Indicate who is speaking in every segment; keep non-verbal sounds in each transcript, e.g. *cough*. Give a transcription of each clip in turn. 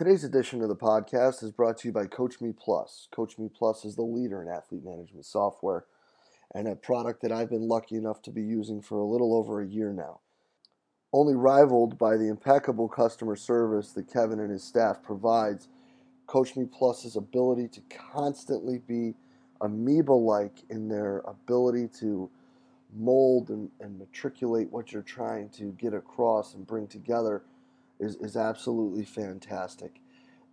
Speaker 1: Today's edition of the podcast is brought to you by Coach Me Plus. Coach Me Plus is the leader in athlete management software and a product that I've been lucky enough to be using for a little over a year now. Only rivaled by the impeccable customer service that Kevin and his staff provides, Coach Me Plus's ability to constantly be amoeba like in their ability to mold and, and matriculate what you're trying to get across and bring together is, is absolutely fantastic.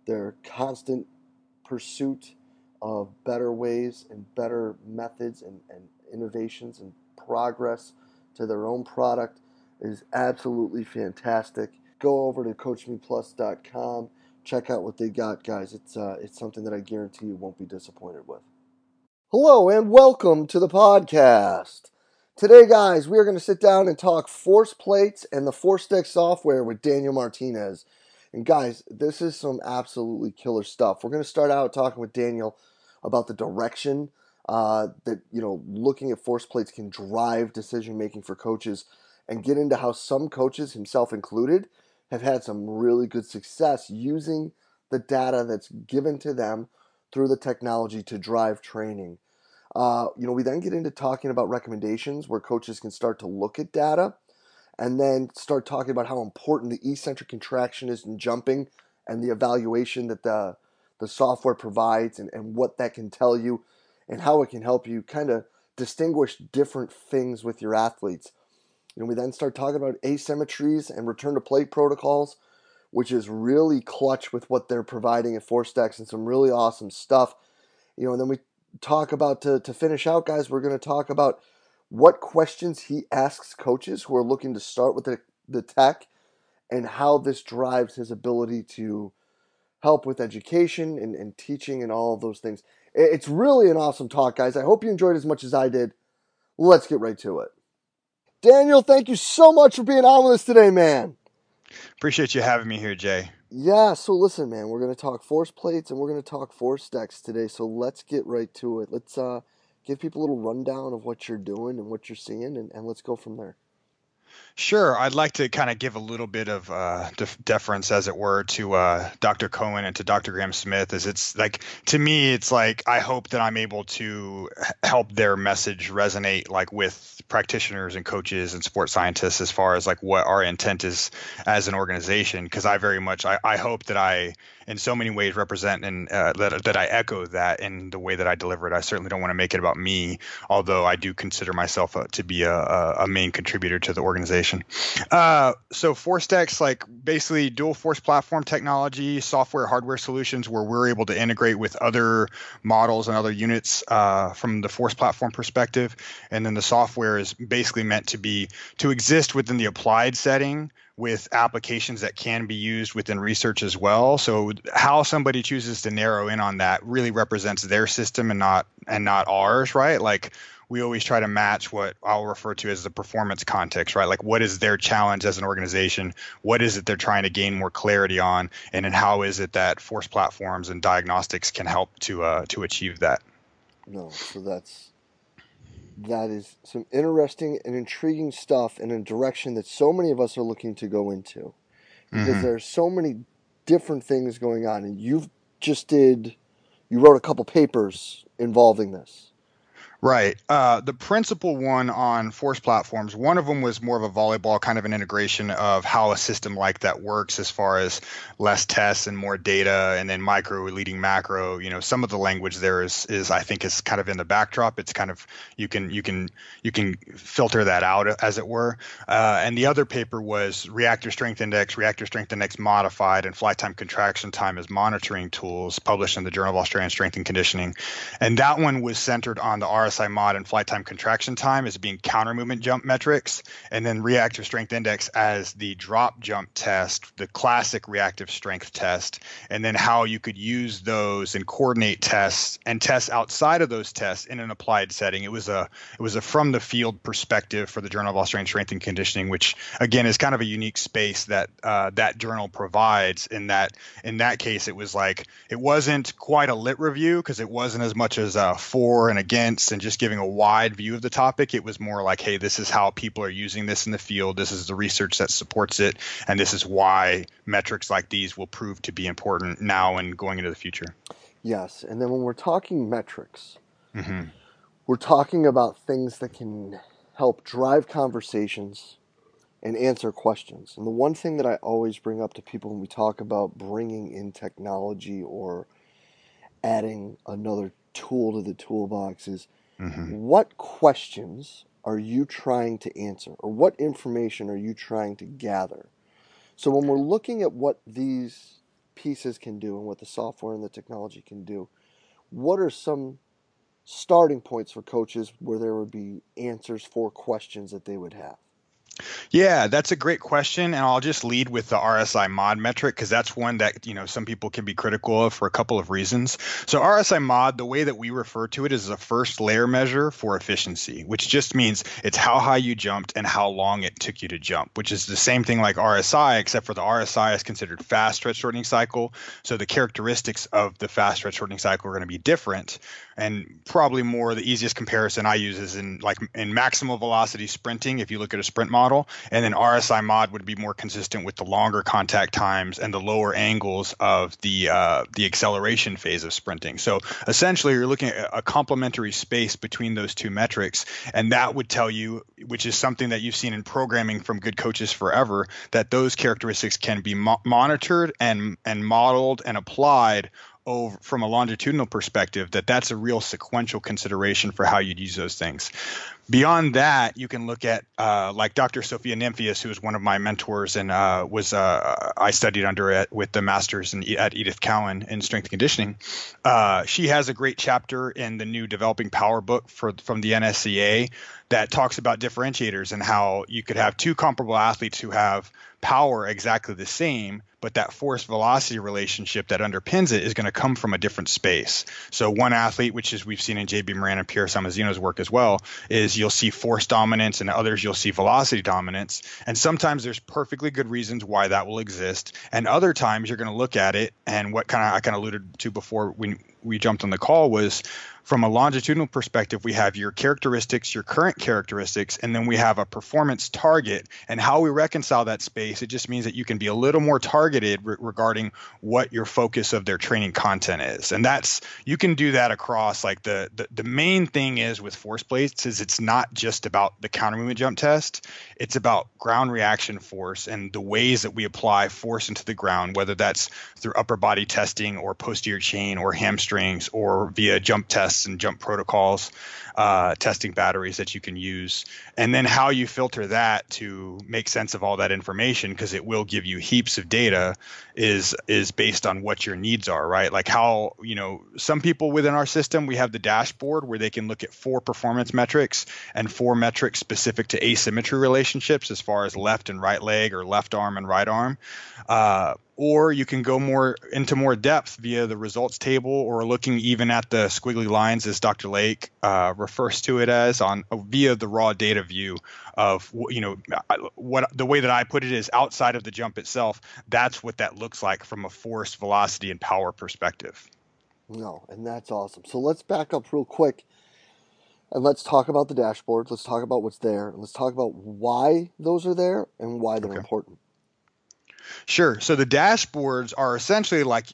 Speaker 1: Their constant pursuit of better ways and better methods and, and innovations and progress to their own product is absolutely fantastic. Go over to CoachMePlus.com. Check out what they got, guys. It's uh, it's something that I guarantee you won't be disappointed with. Hello and welcome to the podcast. Today, guys, we are going to sit down and talk force plates and the ForceDeck software with Daniel Martinez. And guys, this is some absolutely killer stuff. We're going to start out talking with Daniel about the direction uh, that you know looking at force plates can drive decision making for coaches, and get into how some coaches, himself included, have had some really good success using the data that's given to them through the technology to drive training. Uh, you know, we then get into talking about recommendations where coaches can start to look at data and then start talking about how important the eccentric contraction is in jumping and the evaluation that the, the software provides and, and what that can tell you and how it can help you kind of distinguish different things with your athletes. You know, we then start talking about asymmetries and return to play protocols, which is really clutch with what they're providing at ForceDecks and some really awesome stuff. You know, and then we talk about to, to finish out, guys, we're going to talk about what questions he asks coaches who are looking to start with the, the tech and how this drives his ability to help with education and, and teaching and all of those things. It's really an awesome talk, guys. I hope you enjoyed as much as I did. Let's get right to it. Daniel, thank you so much for being on with us today, man.
Speaker 2: Appreciate you having me here, Jay.
Speaker 1: Yeah, so listen, man, we're to talk force plates and we're to talk force decks today. So let's get right to it. Let's uh, give people a little rundown of what you're doing and what you're seeing, and, and let's go from there.
Speaker 2: Sure. I'd like to kind of give a little bit of uh, def- deference, as it were, to uh, Dr. Cohen and to Dr. Graham Smith. As it's like to me, it's like I hope that I'm able to help their message resonate, like with practitioners and coaches and sports scientists, as far as like what our intent is as an organization. Because I very much, I, I hope that I in so many ways represent and uh, that, that I echo that in the way that I deliver it. I certainly don't want to make it about me, although I do consider myself uh, to be a, a, main contributor to the organization. Uh, so ForceDecks, like basically dual force platform technology, software, hardware solutions, where we're able to integrate with other models and other units uh, from the force platform perspective, and then the software is basically meant to be to exist within the applied setting with applications that can be used within research as well. So how somebody chooses to narrow in on that really represents their system and not and not ours, right? Like we always try to match what I'll refer to as the performance context, right? Like what is their challenge as an organization? What is it they're trying to gain more clarity on? And then how is it that force platforms and diagnostics can help to uh, to achieve that?
Speaker 1: No, so that's that is some interesting and intriguing stuff in a direction that so many of us are looking to go into because mm-hmm. there's so many different things going on and you've just did you wrote a couple papers involving this
Speaker 2: Right. Uh, the principal one on force platforms, one of them was more of a volleyball kind of an integration of how a system like that works as far as less tests and more data and then micro leading macro. You know, some of the language there is is I think is kind of in the backdrop. It's kind of you can you can you can filter that out as it were. Uh, and the other paper was reactive strength index, reactive strength index modified, and flight time contraction time as monitoring tools published in the Journal of Australian Strength and Conditioning. And that one was centered on the R RSI mod and flight time contraction time as being counter movement jump metrics, and then reactive strength index as the drop jump test, the classic reactive strength test, and then how you could use those and coordinate tests and tests outside of those tests in an applied setting. It was a it was a from the field perspective for the Journal of Australian Strength and Conditioning, which again is kind of a unique space that uh, that journal provides. In that in that case, it was like it wasn't quite a lit review because it wasn't as much as uh, for and against and wasn't just giving a wide view of the topic. It was more like, hey, this is how people are using this in the field. This is the research that supports it. And this is why metrics like these will prove to be important now and going into the future.
Speaker 1: Yes. And then when we're talking metrics, mm-hmm. we're talking about things that can help drive conversations and answer questions. And the one thing that I always bring up to people when we talk about bringing in technology or adding another tool to the toolbox is mm-hmm. what questions are you trying to answer or what information are you trying to gather? So when we're looking at what these pieces can do and what the software and the technology can do, what are some starting points for coaches where there would be answers for questions that they would have?
Speaker 2: Yeah, that's a great question, and I'll just lead with the RSI mod metric because that's one that you know some people can be critical of for a couple of reasons. So RSI mod, the way that we refer to it is a first layer measure for efficiency, which just means it's how high you jumped and how long it took you to jump, which is the same thing like RSI, except for the RSI is considered fast stretch shortening cycle. So the characteristics of the fast stretch shortening cycle are going to be different, and probably more the easiest comparison I use is in like in maximal velocity sprinting. If you look at a sprint model model, and then RSI mod would be more consistent with the longer contact times and the lower angles of the uh, the acceleration phase of sprinting. So essentially, you're looking at a complementary space between those two metrics, and that would tell you, which is something that you've seen in programming from good coaches forever, that those characteristics can be mo- monitored and and modeled and applied over from a longitudinal perspective that that's a real sequential consideration for how you'd use those things beyond that, you can look at uh, like Dr. Sophia Nimphius, who was one of my mentors and uh, was uh, I studied under it with the masters in, at Edith Cowan in strength and conditioning. Uh, she has a great chapter in the new developing power book for from the NSCA that talks about differentiators and how you could have two comparable athletes who have power exactly the same, but that force velocity relationship that underpins it is going to come from a different space. So one athlete, which is we've seen in JB Morin and Pierre Samozino's work as well, is you'll see force dominance and others you'll see velocity dominance. And sometimes there's perfectly good reasons why that will exist. And other times you're going to look at it and what kind of I kind of alluded to before when we jumped on the call was from a longitudinal perspective, we have your characteristics, your current characteristics, and then we have a performance target. And how we reconcile that space, it just means that you can be a little more targeted re- regarding what your focus of their training content is. And that's you can do that across like the, the the main thing is with force plates is it's not just about the counter movement jump test. It's about ground reaction force and the ways that we apply force into the ground, whether that's through upper body testing or posterior chain or hamstrings or via jump tests tests and jump protocols, uh, testing batteries that you can use, and then how you filter that to make sense of all that information because it will give you heaps of data is is based on what your needs are, right? Like how you know some people within our system we have the dashboard where they can look at four performance metrics and four metrics specific to asymmetry relationships as far as left and right leg or left arm and right arm. Uh, or you can go more into more depth via the results table or looking even at the squiggly lines as dr lake uh, refers to it as on via the raw data view of you know what the way that i put it is outside of the jump itself that's what that looks like from a force velocity and power perspective.
Speaker 1: No and that's awesome. So let's back up real quick and let's talk about the dashboard. Let's talk about what's there. Let's talk about why those are there and why they're okay. important
Speaker 2: Sure. So the dashboards are essentially like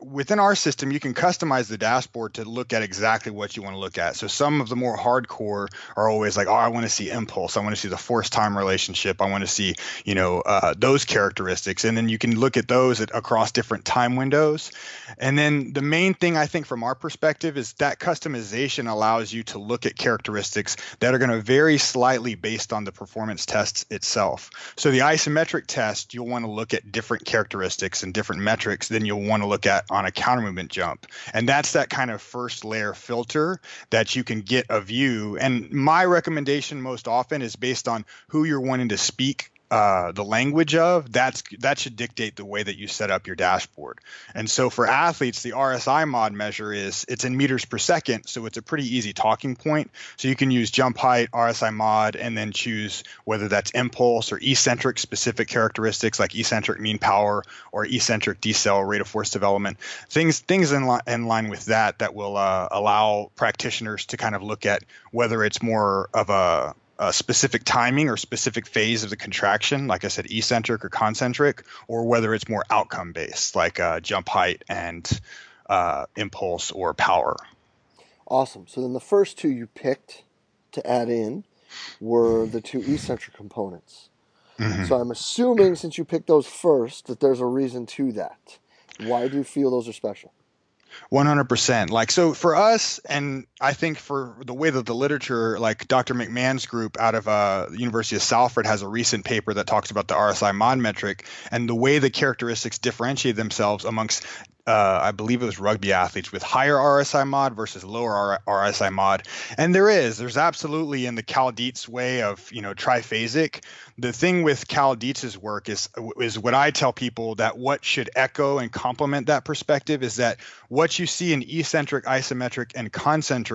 Speaker 2: within our system, you can customize the dashboard to look at exactly what you want to look at. So some of the more hardcore are always like, oh, I want to see impulse. I want to see the force time relationship. I want to see, you know, uh, those characteristics. And then you can look at those at, across different time windows. And then the main thing I think from our perspective is that customization allows you to look at characteristics that are going to vary slightly based on the performance test itself. So the isometric test, you'll want to look at at different characteristics and different metrics than you'll want to look at on a counter movement jump. And that's that kind of first layer filter that you can get a view. And my recommendation most often is based on who you're wanting to speak uh, the language of, that's that should dictate the way that you set up your dashboard. And so for athletes, the RSI mod measure is it's in meters per second, so it's a pretty easy talking point. So you can use jump height, RSI mod, and then choose whether that's impulse or eccentric specific characteristics like eccentric mean power or eccentric decel rate of force development. Things things in, li- in line with that that will uh, allow practitioners to kind of look at whether it's more of a a specific timing or specific phase of the contraction, like I said, eccentric or concentric, or whether it's more outcome based, like uh, jump height and uh, impulse or power.
Speaker 1: Awesome. So then the first two you picked to add in were the two eccentric components. Mm-hmm. So I'm assuming since you picked those first that there's a reason to that. Why do you feel those are special?
Speaker 2: 100% like so for us and i think for the way that the literature like dr mcmahon's group out of uh, the university of salford has a recent paper that talks about the rsi mod metric and the way the characteristics differentiate themselves amongst uh, I believe it was rugby athletes with higher RSI mod versus lower RSI mod. And there is, there's absolutely in the Cal Dietz way of, you know, triphasic. The thing with Cal Dietz's work is, is what I tell people that what should echo and complement that perspective is that what you see in eccentric, isometric, and concentric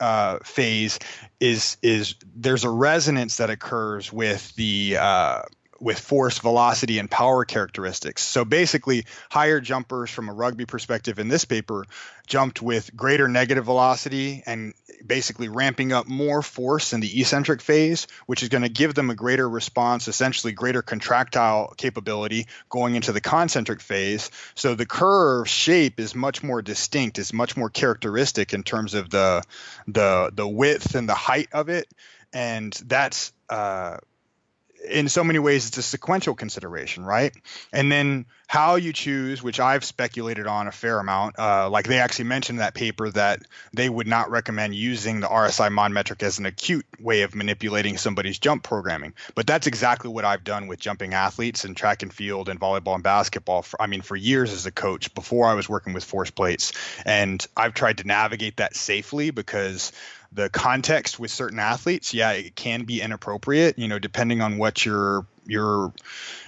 Speaker 2: uh, phase is is there's a resonance that occurs with the uh, with force, velocity, and power characteristics. So basically, higher jumpers from a rugby perspective in this paper jumped with greater negative velocity and basically ramping up more force in the eccentric phase, which is going to give them a greater response, essentially greater contractile capability going into the concentric phase. So the curve shape is much more distinct, is much more characteristic in terms of the the the width and the height of it, and that's uh, in so many ways it's a sequential consideration right? And then how you choose which i've speculated on a fair amount uh, like they actually mentioned in that paper that they would not recommend using the rsi mod metric as an acute way of manipulating somebody's jump programming. But that's exactly what i've done with jumping athletes in track and field and volleyball and basketball for, i mean for years as a coach before i was working with force plates. And i've tried to navigate that safely because the context with certain athletes, yeah, it can be inappropriate, you know, depending on what your your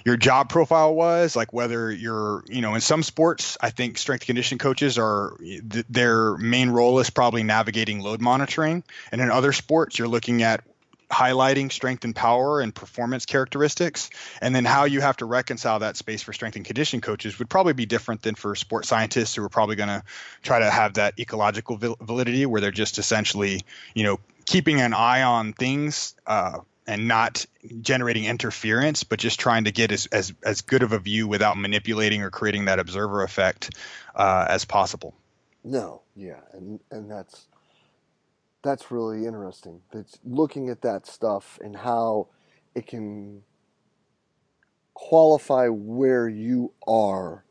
Speaker 2: your job profile was like whether you're you know in some sports i think strength condition coaches are th- their main role is probably navigating load monitoring. And in other sports you're looking at highlighting strength and power and performance characteristics and then how you have to reconcile that space for strength and conditioning coaches would probably be different than for sports scientists who are probably going to try to have that ecological validity where they're just essentially you know keeping an eye on things uh, and not generating interference but just trying to get as, as, as good of a view without manipulating or creating that observer effect uh, as possible.
Speaker 1: No. Yeah. And and that's that's really interesting. It's looking at that stuff and how it can qualify where you are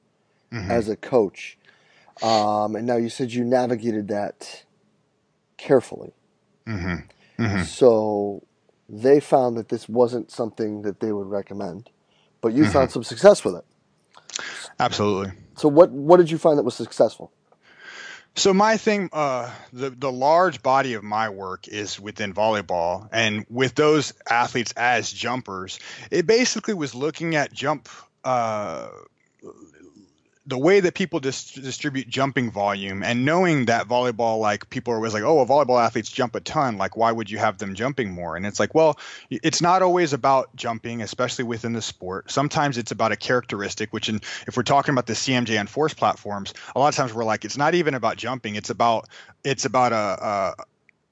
Speaker 1: mm-hmm. as a coach. Um, and now you said you navigated that carefully. Mm-hmm. Mm-hmm. So they found that this wasn't something that they would recommend, but you found mm-hmm. some success with it.
Speaker 2: Absolutely.
Speaker 1: So what what did you find that was successful?
Speaker 2: So my thing, uh, the the large body of my work is within volleyball, and with those athletes as jumpers, it basically was looking at jump uh, the way that people dis- distribute jumping volume and knowing that volleyball like people are always like oh well, volleyball athletes jump a ton. Like why would you have them jumping more? And it's like well it's not always about jumping especially within the sport. Sometimes it's about a characteristic which in, if we're talking about the cmj and force platforms a lot of times we're like it's not even about jumping. It's about it's about a, a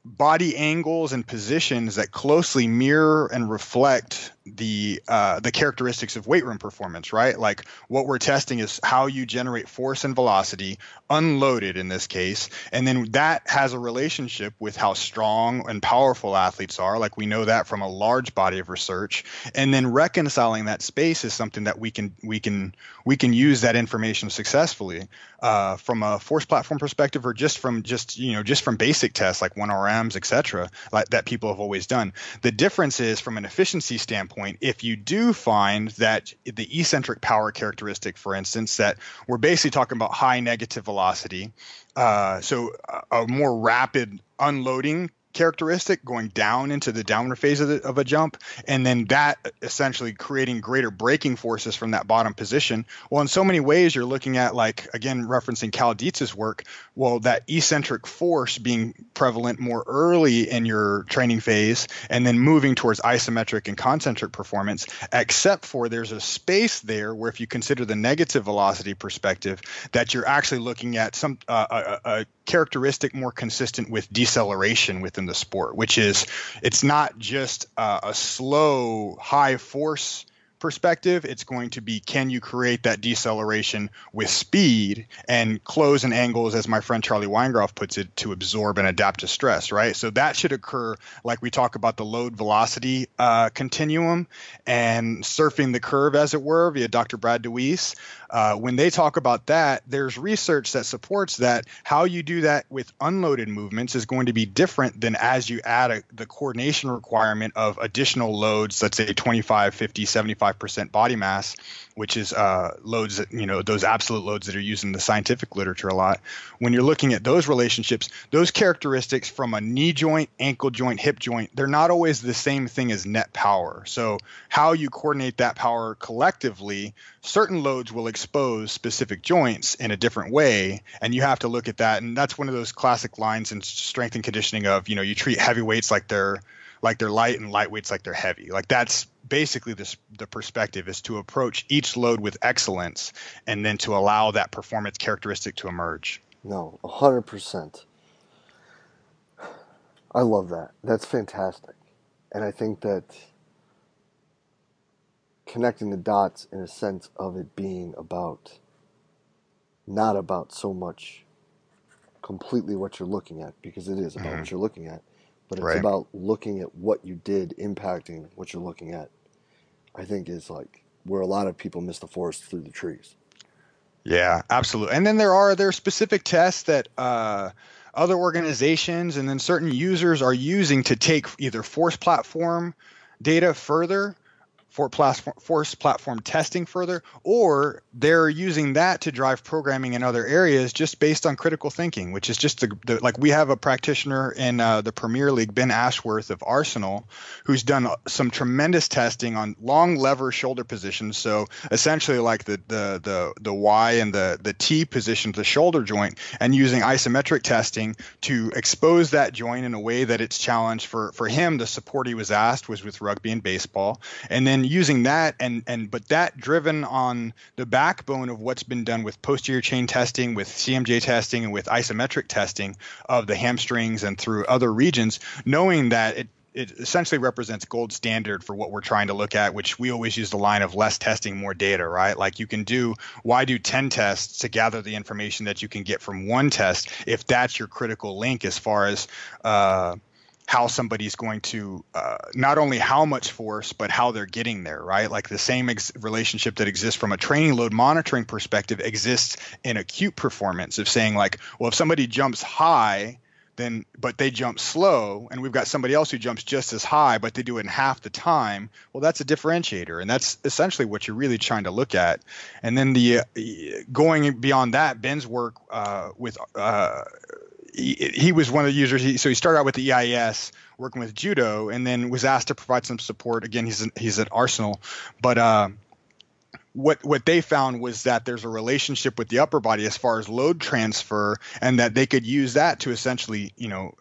Speaker 2: body angles and positions that closely mirror and reflect the uh, the characteristics of weight room performance, right? Like what we're testing is how you generate force and velocity unloaded in this case, and then that has a relationship with how strong and powerful athletes are. Like we know that from a large body of research, and then reconciling that space is something that we can we can we can use that information successfully uh, from a force platform perspective, or just from just you know just from basic tests like 1RMs, etc., like that people have always done. The difference is from an efficiency standpoint standpoint, if you do find that the eccentric power characteristic, for instance, that we're basically talking about high negative velocity, uh, so a more rapid unloading characteristic going down into the downward phase of, the, of, a jump and then that essentially creating greater braking forces from that bottom position. Well in so many ways you're looking at like again referencing cal dietz's work well that eccentric force being prevalent more early in your training phase and then moving towards isometric and concentric performance except for there's a space there where if you consider the negative velocity perspective that you're actually looking at some uh, a, a characteristic more consistent with deceleration within the sport, which is it's not just uh, a slow, high force perspective, it's going to be can you create that deceleration with speed and close and angles, as my friend Charlie Weingroff puts it, to absorb and adapt to stress, right? So that should occur like we talk about the load velocity uh, continuum and surfing the curve, as it were, via Dr. Brad DeWeese. Uh, when they talk about that, there's research that supports that how you do that with unloaded movements is going to be different than as you add a, the coordination requirement of additional loads, let's say 25, 50, 75 percent body mass, which is uh, loads that, you know, those absolute loads that are used in the scientific literature a lot. When you're looking at those relationships, those characteristics from a knee joint, ankle joint, hip joint, they're not always the same thing as net power. So, how you coordinate that power collectively, certain loads will expose specific joints in a different way. And you have to look at that. And that's one of those classic lines in strength and conditioning of, you know, you treat heavyweights like they're like they're light and lightweights like they're heavy. Like that's basically this the perspective is to approach each load with excellence and then to allow that performance characteristic to emerge.
Speaker 1: No, 100%. I love that. That's fantastic. And I think that connecting the dots in a sense of it being about not about so much completely what you're looking at because it is about mm-hmm. what you're looking at but it's right. about looking at what you did impacting what you're looking at. I think is like where a lot of people miss the forest through the trees.
Speaker 2: Yeah, absolutely. And then there are there are specific tests that uh, other organizations and then certain users are using to take either force platform data further for platform, force platform testing further, or they're using that to drive programming in other areas just based on critical thinking, which is just the, the like we have a practitioner in uh, the Premier League, Ben Ashworth of Arsenal, who's done some tremendous testing on long lever shoulder positions. So essentially, like the the the the Y and the the T position of the shoulder joint, and using isometric testing to expose that joint in a way that it's challenged for for him. The support he was asked was with rugby and baseball, and then using that and and but that driven on the backbone of what's been done with posterior chain testing, with CMJ testing, and with isometric testing of the hamstrings and through other regions, knowing that it it essentially represents gold standard for what we're trying to look at, which we always use the line of less testing, more data, right? Like you can do, why do 10 tests to gather the information that you can get from one test if that's your critical link as far as, uh, how somebody's going to uh, not only how much force but how they're getting there right? Like the same ex- relationship that exists from a training load monitoring perspective exists in acute performance of saying like well if somebody jumps high then but they jump slow and we've got somebody else who jumps just as high but they do it in half the time well that's a differentiator and that's essentially what you're really trying to look at. And then the uh, going beyond that ben's work uh, with uh, he, was one of the users. He, so he started out with the EIS working with judo, and then was asked to provide some support. Again, he's he's at Arsenal, but uh, what what they found was that there's a relationship with the upper body as far as load transfer and that they could use that to essentially you know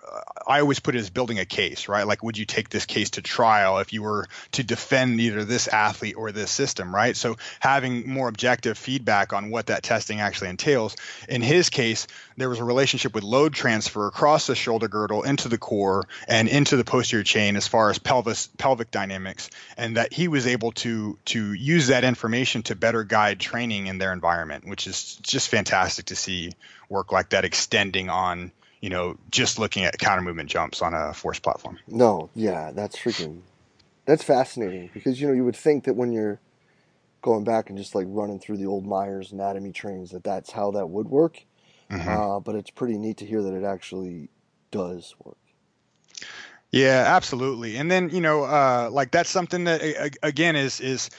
Speaker 2: i always put it as building a case right like would you take this case to trial if you were to defend either this athlete or this system right so having more objective feedback on what that testing actually entails in his case there was a relationship with load transfer across the shoulder girdle into the core and into the posterior chain as far as pelvis pelvic dynamics and that he was able to to use that information to better guide training in their environment, which is just fantastic to see work like that extending on, you know, just looking at counter movement jumps on a force platform.
Speaker 1: No, yeah, that's freaking, that's fascinating because, you know, you would think that when you're going back and just like running through the old Myers anatomy trains that that's how that would work. Mm-hmm. Uh, but it's pretty neat to hear that it actually does work.
Speaker 2: Yeah, absolutely. And then, you know, uh, like that's something that again is, is,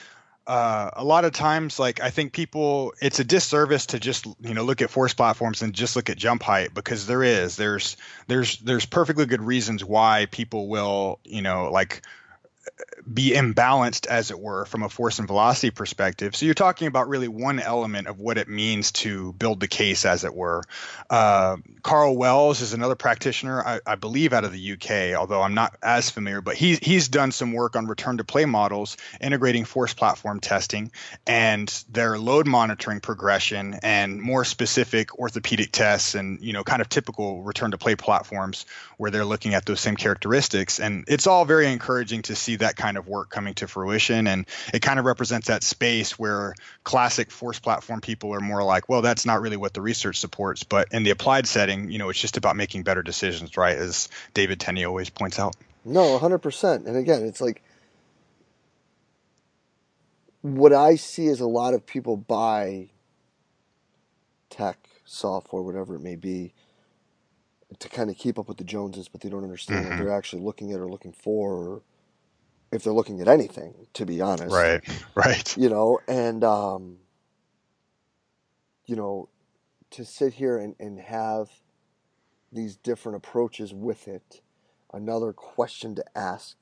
Speaker 2: uh, a lot of times, like I think people, it's a disservice to just you know look at force platforms and just look at jump height because there is there's there's there's perfectly good reasons why people will you know like be imbalanced, as it were, from a force and velocity perspective. So you're talking about really one element of what it means to build the case, as it were. Uh, Carl Wells is another practitioner, I, I, believe, out of the UK, although I'm not as familiar. But he, he's done some work on return to play models, integrating force platform testing and their load monitoring progression and more specific orthopedic tests and you know kind of typical return to play platforms where they're looking at those same characteristics. And it's all very encouraging to see that kind of work coming to fruition. And it kind of represents that space where classic force platform people are more like, well, that's not really what the research supports. But in the applied setting, you know, it's just about making better decisions, right? As David Tenney always points out.
Speaker 1: No, 100%. And again, it's like what I see is a lot of people buy tech, software, whatever it may be, to kind of keep up with the Joneses, but they don't understand mm-hmm. what they're actually looking at or looking for, or if they're looking at anything, to be honest.
Speaker 2: Right, *laughs* right.
Speaker 1: You know, and, um, you know, to sit here and, and have these different approaches with it, another question to ask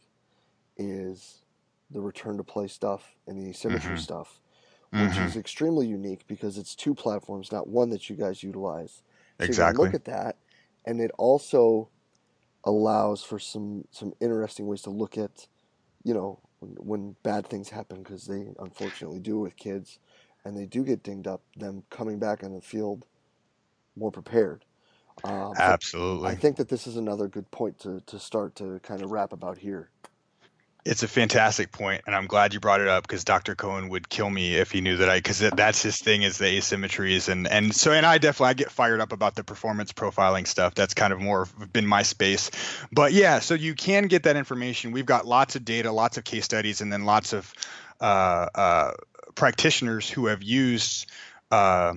Speaker 1: is the return to play stuff and the asymmetry mm-hmm. stuff, which mm-hmm. is extremely unique because it's two platforms, not one that you guys utilize. So
Speaker 2: exactly.
Speaker 1: look at that, and it also allows for some some interesting ways to look at you know, when, when bad things happen, because they unfortunately do with kids, and they do get dinged up, them coming back on the field more prepared.
Speaker 2: Um, Absolutely.
Speaker 1: I think that this is another good point to, to start to kind of wrap about here.
Speaker 2: It's a fantastic point, and I'm glad you brought it up because Dr. Cohen would kill me if he knew that I because that's his thing is the asymmetries and and so and I definitely I get fired up about the performance profiling stuff. That's kind of more been my space, but yeah, so you can get that information. We've got lots of data, lots of case studies, and then lots of uh, uh, practitioners who have used. Uh,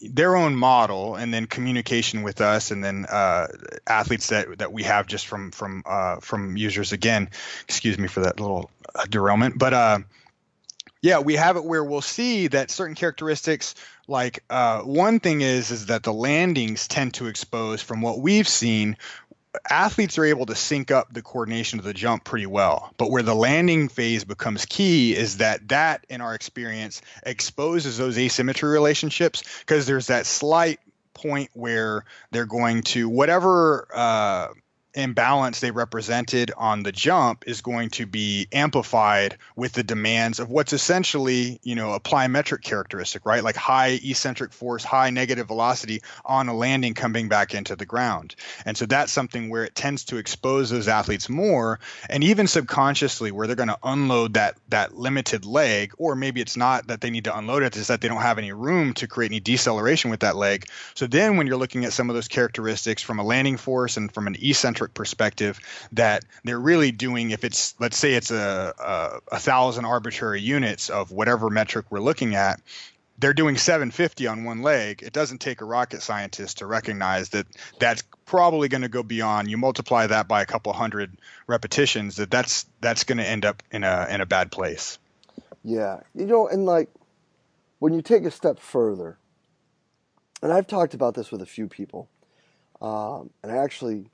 Speaker 2: their own model and then communication with us and then uh, athletes that that we have just from from uh, from users again. Excuse me for that little uh, derailment. But uh, yeah we have it where we'll see that certain characteristics like uh, one thing is is that the landings tend to expose from what we've seen athletes are able to sync up the coordination of the jump pretty well. But where the landing phase becomes key is that that, in our experience, exposes those asymmetry relationships because there's that slight point where they're going to whatever uh, imbalance they represented on the jump is going to be amplified with the demands of what's essentially, you know, a plyometric characteristic, right? Like high eccentric force, high negative velocity on a landing coming back into the ground. And so that's something where it tends to expose those athletes more and even subconsciously where they're going to unload that that limited leg or maybe it's not that they need to unload it, it's that they don't have any room to create any deceleration with that leg. So then when you're looking at some of those characteristics from a landing force and from an eccentric perspective that they're really doing if it's let's say it's a, a, a thousand arbitrary units of whatever metric we're looking at they're doing 750 on one leg. It doesn't take a rocket scientist to recognize that that's probably going to go beyond you multiply that by a couple hundred repetitions that that's that's going to end up in a in a bad place.
Speaker 1: Yeah you know and like when you take a step further and i've talked about this with a few people um, and i actually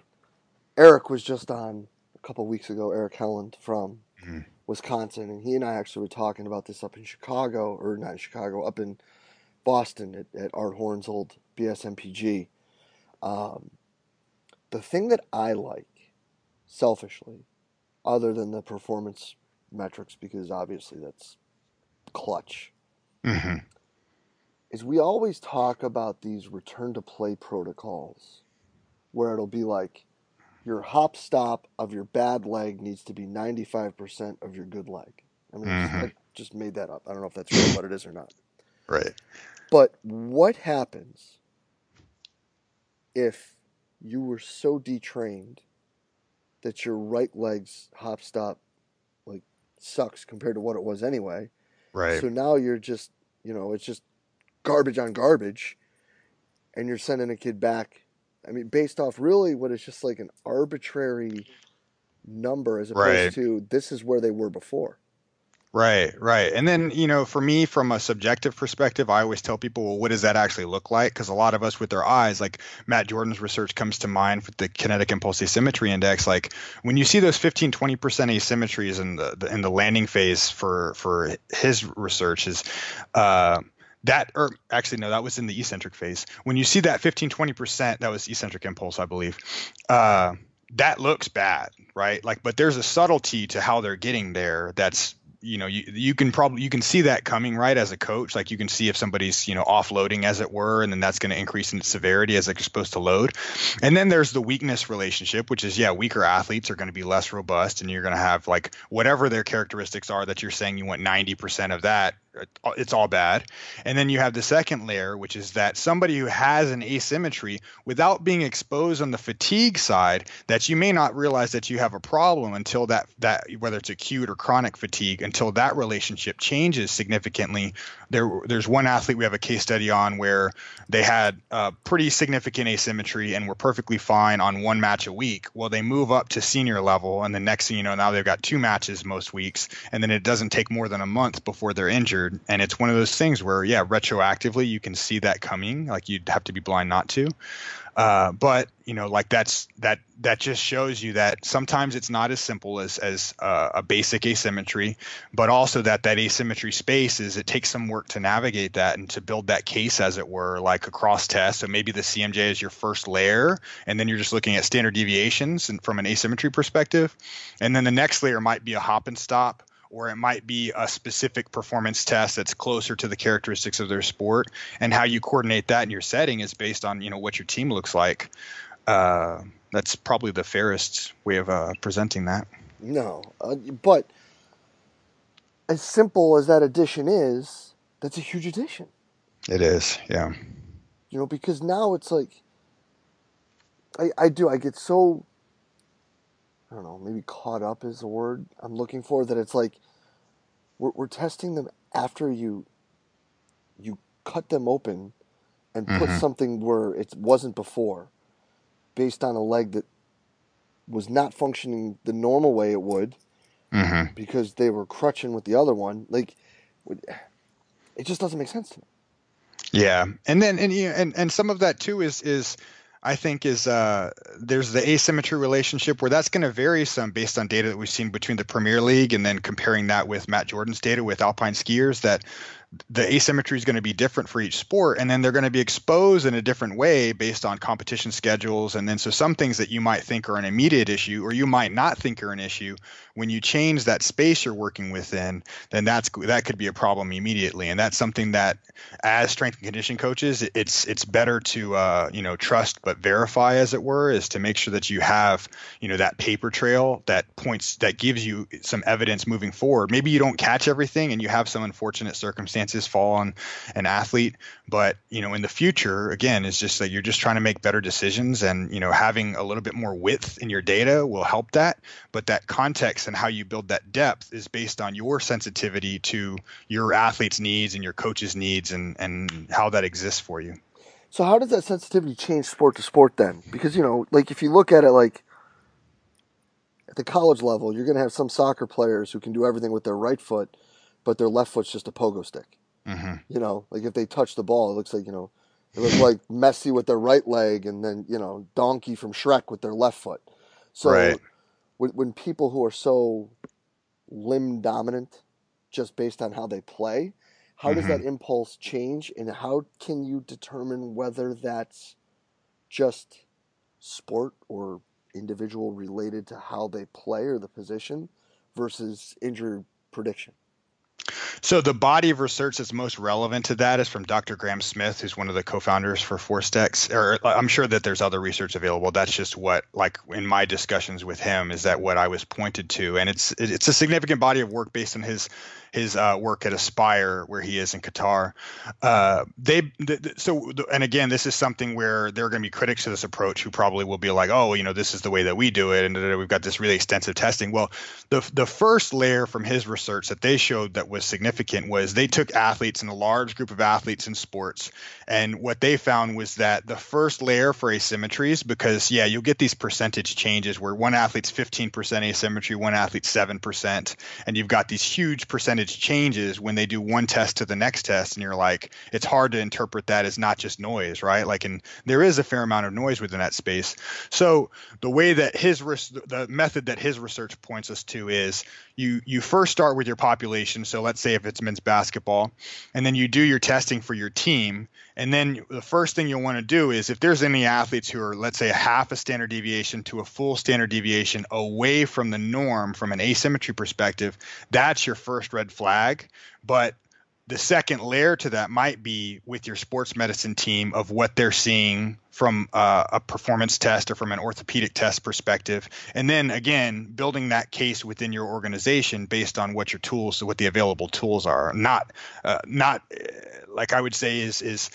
Speaker 1: Eric was just on a couple weeks ago. Eric Helland from mm-hmm. Wisconsin, and he and I actually were talking about this up in Chicago, or not in Chicago, up in Boston at, at Art Horne's old BSMPG. Um, the thing that I like, selfishly, other than the performance metrics, because obviously that's clutch, mm-hmm. is we always talk about these return to play protocols where it'll be like your hop stop of your bad leg needs to be 95% of your good leg. I mean, mm-hmm. I just made that up. I don't know if that's really what it is or not.
Speaker 2: Right.
Speaker 1: But what happens if you were so detrained that your right leg's hop stop like sucks compared to what it was anyway?
Speaker 2: Right.
Speaker 1: So now you're just, you know, it's just garbage on garbage and you're sending a kid back I mean, based off really what is just like an arbitrary number as opposed right. to this is where they were before.
Speaker 2: Right, right. And then, you know, for me, from a subjective perspective, I always tell people, well, what does that actually look like? Because a lot of us with our eyes, like Matt Jordan's research comes to mind with the kinetic impulse asymmetry index. Like when you see those 15, 20% asymmetries in the, the in the landing phase for for his research is uh, that or actually no that was in the eccentric phase. When you see that 15 20% that was eccentric impulse i believe uh, that looks bad right? Like but there's a subtlety to how they're getting there that's you know you, you can probably you can see that coming right as a coach. Like you can see if somebody's you know offloading as it were and then that's going to increase in severity as they're supposed to load. And then there's the weakness relationship which is yeah weaker athletes are going to be less robust and you're going to have like whatever their characteristics are that you're saying you want 90% of that it's all bad. And then you have the second layer, which is that somebody who has an asymmetry without being exposed on the fatigue side, that you may not realize that you have a problem until that that whether it's acute or chronic fatigue, until that relationship changes significantly. There, there's one athlete we have a case study on where they had a pretty significant asymmetry and were perfectly fine on one match a week. Well, they move up to senior level, and the next thing you know, now they've got two matches most weeks, and then it doesn't take more than a month before they're injured and it's one of those things where yeah retroactively you can see that coming. Like you'd have to be blind not to. Uh, but you know like that's that that just shows you that sometimes it's not as simple as as uh, a basic asymmetry but also that that asymmetry space is it takes some work to navigate that and to build that case as it were like a cross test. So maybe the cmj is your first layer and then you're just looking at standard deviations and from an asymmetry perspective. And then the next layer might be a hop and stop or it might be a specific performance test that's closer to the characteristics of their sport. And how you coordinate that in your setting is based on you know what your team looks like. Uh, that's probably the fairest way of uh, presenting that.
Speaker 1: No uh, but as simple as that addition is that's a huge addition.
Speaker 2: It is yeah.
Speaker 1: You know because now it's like i i do i get so I don't know, maybe caught up is the word I'm looking for. That it's like we're, we're testing them after you you cut them open and put mm-hmm. something where it wasn't before, based on a leg that was not functioning the normal way it would, mm-hmm. because they were crutching with the other one. Like, it just doesn't make sense to me.
Speaker 2: Yeah, and then and and and some of that too is is I think is uh, there's the asymmetry relationship where that's going to vary some based on data that we've seen between the Premier League and then comparing that with Matt Jordan's data with alpine skiers that the asymmetry is going to be different for each sport and then they're going to be exposed in a different way based on competition schedules and then so some things that you might think are an immediate issue or you might not think are an issue when you change that space you're working within then that's that could be a problem immediately and that's something that as strength and conditioning coaches it's it's better to uh, you know trust but verify as it were is to make sure that you have you know that paper trail that points that gives you some evidence moving forward. Maybe you don't catch everything and you have some unfortunate circumstance circumstances fall on an athlete. But you know, in the future, again, it's just that you're just trying to make better decisions, and you know, having a little bit more width in your data will help that. But that context and how you build that depth is based on your sensitivity to your athlete's needs and your coach's needs, and and how that exists for you.
Speaker 1: So how does that sensitivity change sport to sport then? Because you know, like if you look at it like at the college level, you're going to have some soccer players who can do everything with their right foot, but their left foot's just a pogo stick. Mm-hmm. You know, like if they touch the ball, it looks like you know, it looks like Messi with their right leg, and then you know Donkey from Shrek with their left foot. So right. when, when people who are so limb dominant, just based on how they play, how mm-hmm. does that impulse change, and how can you determine whether that's just sport or individual related to how they play or the position versus injury prediction?
Speaker 2: So the body of research that's most relevant to that is from Dr. Graham Smith, who's one of the co-founders for ForceDecks. Or uh, I'm sure that there's other research available. That's just what, like in my discussions with him, is that what I was pointed to, and it's it's a significant body of work based on his his uh, work at Aspire, where he is in Qatar. Uh, they th- so and again, this is something where there are going to be critics to this approach who probably will be like, oh, you know, this is the way that we do it, and we've got this really extensive testing. Well, the the first layer from his research that they showed that was significant was they took athletes and a large group of athletes in sports, and what they found was that the first layer for asymmetries, because yeah, you'll get these percentage changes where one athlete's 15% asymmetry, one athlete's 7%, and you've got these huge percentage percentage changes when they do one test to the next test and you're like it's hard to interpret that as not just noise right? Like and there is a fair amount of noise within that space. So the way that his the method that his research points us to is you you first start with your population. So let's say if it's men's basketball and then you do your testing for your team and then the first thing you'll want to do is if there's any athletes who are let's say a half a standard deviation to a full standard deviation away from the norm from an asymmetry perspective that's your first red flag. But the second layer to that might be with your sports medicine team of what they're seeing from uh, a performance test or from an orthopedic test perspective. And then again building that case within your organization based on what your tools what the available tools are. Not uh, not uh, like i would say is is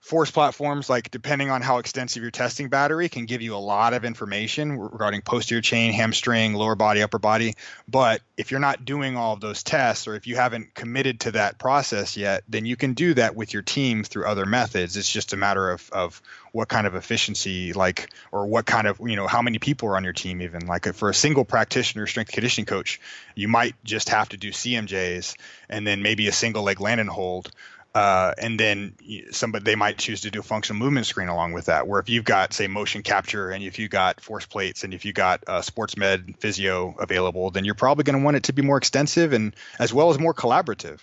Speaker 2: force platforms like depending on how extensive your testing battery can give you a lot of information regarding posterior chain hamstring lower body upper body. But if you're not doing all of those tests or if you haven't committed to that process yet then you can do that with your team through other methods. It's just a matter of of what kind of efficiency like or what kind of you know how many people are on your team even. Like for a single practitioner strength conditioning coach you might just have to do cmjs and then maybe a single leg landing hold uh, and then somebody they might choose to do a functional movement screen along with that. Where if you've got say motion capture and if you got force plates and if you got uh, sports med physio available, then you're probably going to want it to be more extensive and as well as more collaborative.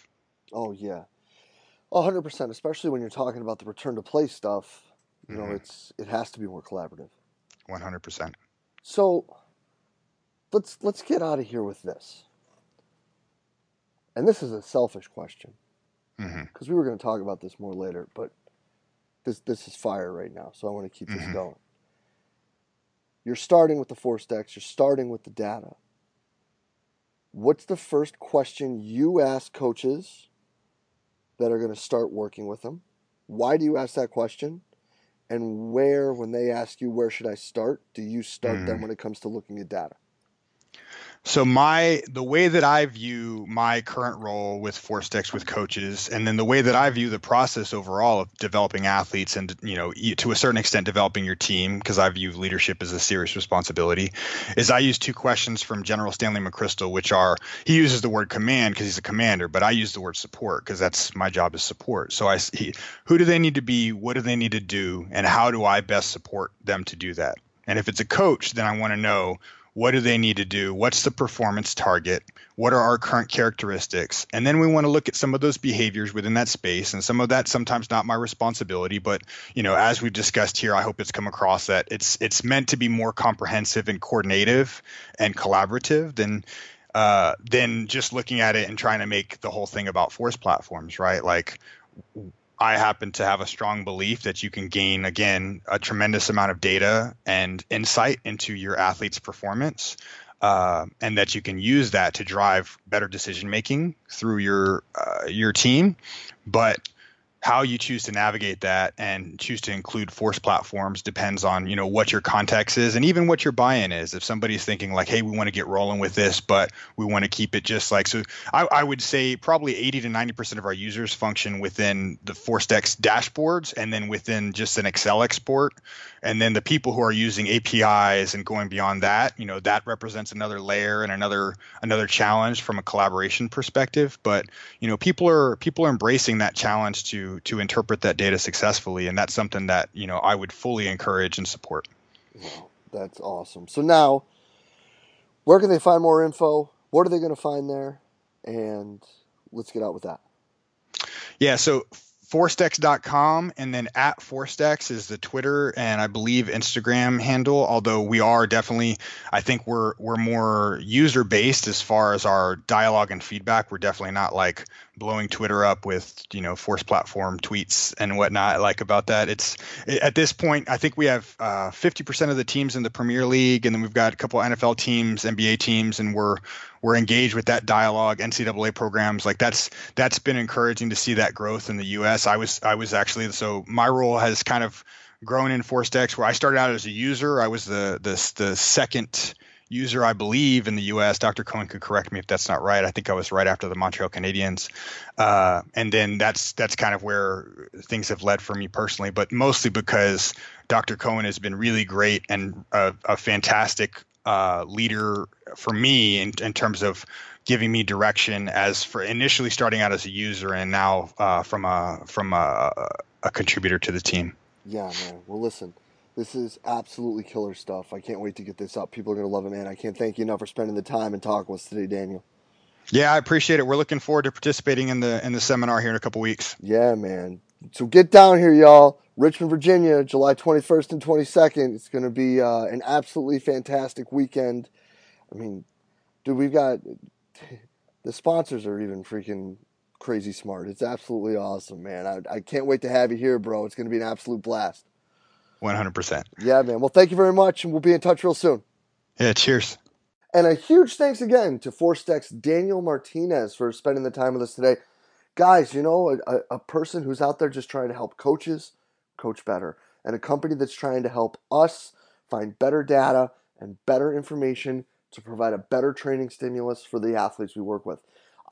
Speaker 1: Oh yeah, hundred percent. Especially when you're talking about the return to play stuff. You mm-hmm. know, it's it has to be more collaborative.
Speaker 2: One hundred percent.
Speaker 1: So let's let's get out of here with this. And this is a selfish question because mm-hmm. we were going to talk about this more later, but this this is fire right now, so I want to keep mm-hmm. this going. You're starting with the ForceDecks. You're starting with the data. What's the first question you ask coaches that are going to start working with them? Why do you ask that question? And where, when they ask you where should I start, do you start mm-hmm. them when it comes to looking at data?
Speaker 2: So my the way that I view my current role with ForceDecks with coaches, and then the way that I view the process overall of developing athletes, and you know to a certain extent developing your team, because I view leadership as a serious responsibility, is I use two questions from General Stanley McChrystal, which are he uses the word command because he's a commander, but I use the word support because that's my job is support. So I he, who do they need to be, what do they need to do, and how do I best support them to do that? And if it's a coach, then I want to know what do they need to do? What's the performance target? What are our current characteristics? And then we want to look at some of those behaviors within that space. And some of that sometimes not my responsibility, but you know, as we've discussed here, I hope it's come across that it's it's meant to be more comprehensive and coordinative and collaborative than uh, than just looking at it and trying to make the whole thing about force platforms, right? Like I happen to have a strong belief that you can gain, again, a tremendous amount of data and insight into your athlete's performance. Uh, and that you can use that to drive better decision making through your uh, your team. But how you choose to navigate that and choose to include force platforms depends on you know what your context is and even what your buy-in is. If somebody's thinking like hey we want to get rolling with this but we want to keep it just like so I, I, would say probably 80 to 90 percent of our users function within the ForceDecks dashboards and then within just an excel export. And then the people who are using apis and going beyond that you know that represents another layer and another another challenge from a collaboration perspective. But you know people are people are embracing that challenge to to interpret that data successfully, and that's something that you know I would fully encourage and support.
Speaker 1: Wow, that's awesome. So now, where can they find more info? What are they going to find there? And let's get out with that.
Speaker 2: Yeah, so forcedecks.com and then at forcedecks is the twitter and i believe instagram handle although we are definitely i think we're we're more user based as far as our dialogue and feedback we're definitely not like blowing Twitter up with you know force platform tweets and whatnot like about that. It's at this point I think we have uh, 50% of the teams in the Premier League, and then we've got a couple NFL teams, NBA teams, and we're we're engaged with that dialogue. NCAA programs like that's that's been encouraging to see that growth in the U.S. I was I was actually so my role has kind of grown in ForceDecks where I started out as a user. I was the the the second user, I believe, in the U.S. Dr. Cohen could correct me if that's not right. I think I was right after the Montreal Canadiens, uh, and then that's that's kind of where things have led for me personally, but mostly because Dr. Cohen has been really great and a, a fantastic uh, leader for me in, in terms of giving me direction as for initially starting out as a user and now uh, from a from a, a contributor to the team.
Speaker 1: Yeah, man. Well, listen, this is absolutely killer stuff. I can't wait to get this up. People are gonna love it, man. I can't thank you enough for spending the time and talking with us today, Daniel.
Speaker 2: Yeah, I appreciate it. We're looking forward to participating in the in the seminar here in a couple weeks.
Speaker 1: Yeah, man. So get down here, y'all. Richmond, Virginia, July 21st and 22nd. It's going to be uh, an absolutely fantastic weekend. I mean, dude, we've got the sponsors are even freaking crazy smart. It's absolutely awesome, man. I, I can't wait to have you here, bro. It's going to be an absolute blast.
Speaker 2: 100%.
Speaker 1: Yeah, man. Well, thank you very much, and we'll be in touch real soon.
Speaker 2: Yeah, cheers.
Speaker 1: And a huge thanks again to Tech's Daniel Martinez for spending the time with us today. Guys, you know, a, a person who's out there just trying to help coaches coach better, and a company that's trying to help us find better data and better information to provide a better training stimulus for the athletes we work with.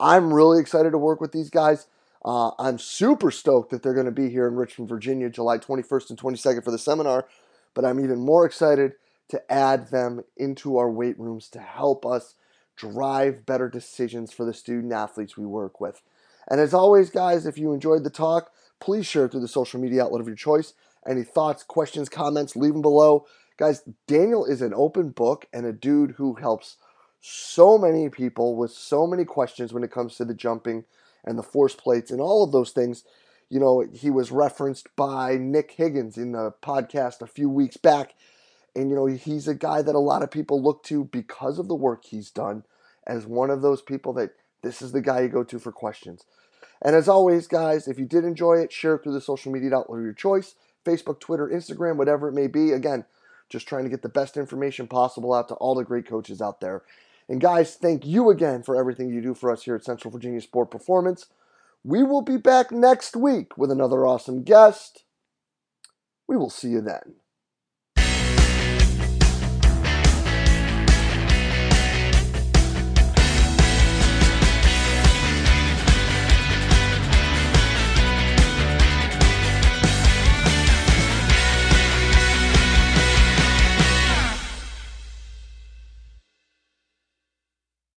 Speaker 1: I'm really excited to work with these guys. Uh, I'm super stoked that they're going to be here in Richmond, Virginia, July 21st and 22nd for the seminar, but I'm even more excited to add them into our weight rooms to help us drive better decisions for the student athletes we work with. And as always, guys, if you enjoyed the talk, please share it through the social media outlet of your choice. Any thoughts, questions, comments, leave them below. Guys, Daniel is an open book and a dude who helps so many people with so many questions when it comes to the jumping and the force plates and all of those things. You know, he was referenced by Nick Higgins in the podcast a few weeks back and, you know, he's a guy that a lot of people look to because of the work he's done as one of those people that this is the guy you go to for questions. And as always, guys, if you did enjoy it, share it through the social media outlet of your choice Facebook, Twitter, Instagram, whatever it may be. Again, just trying to get the best information possible out to all the great coaches out there. And guys, thank you again for everything you do for us here at Central Virginia Sport Performance. We will be back next week with another awesome guest. We will see you then.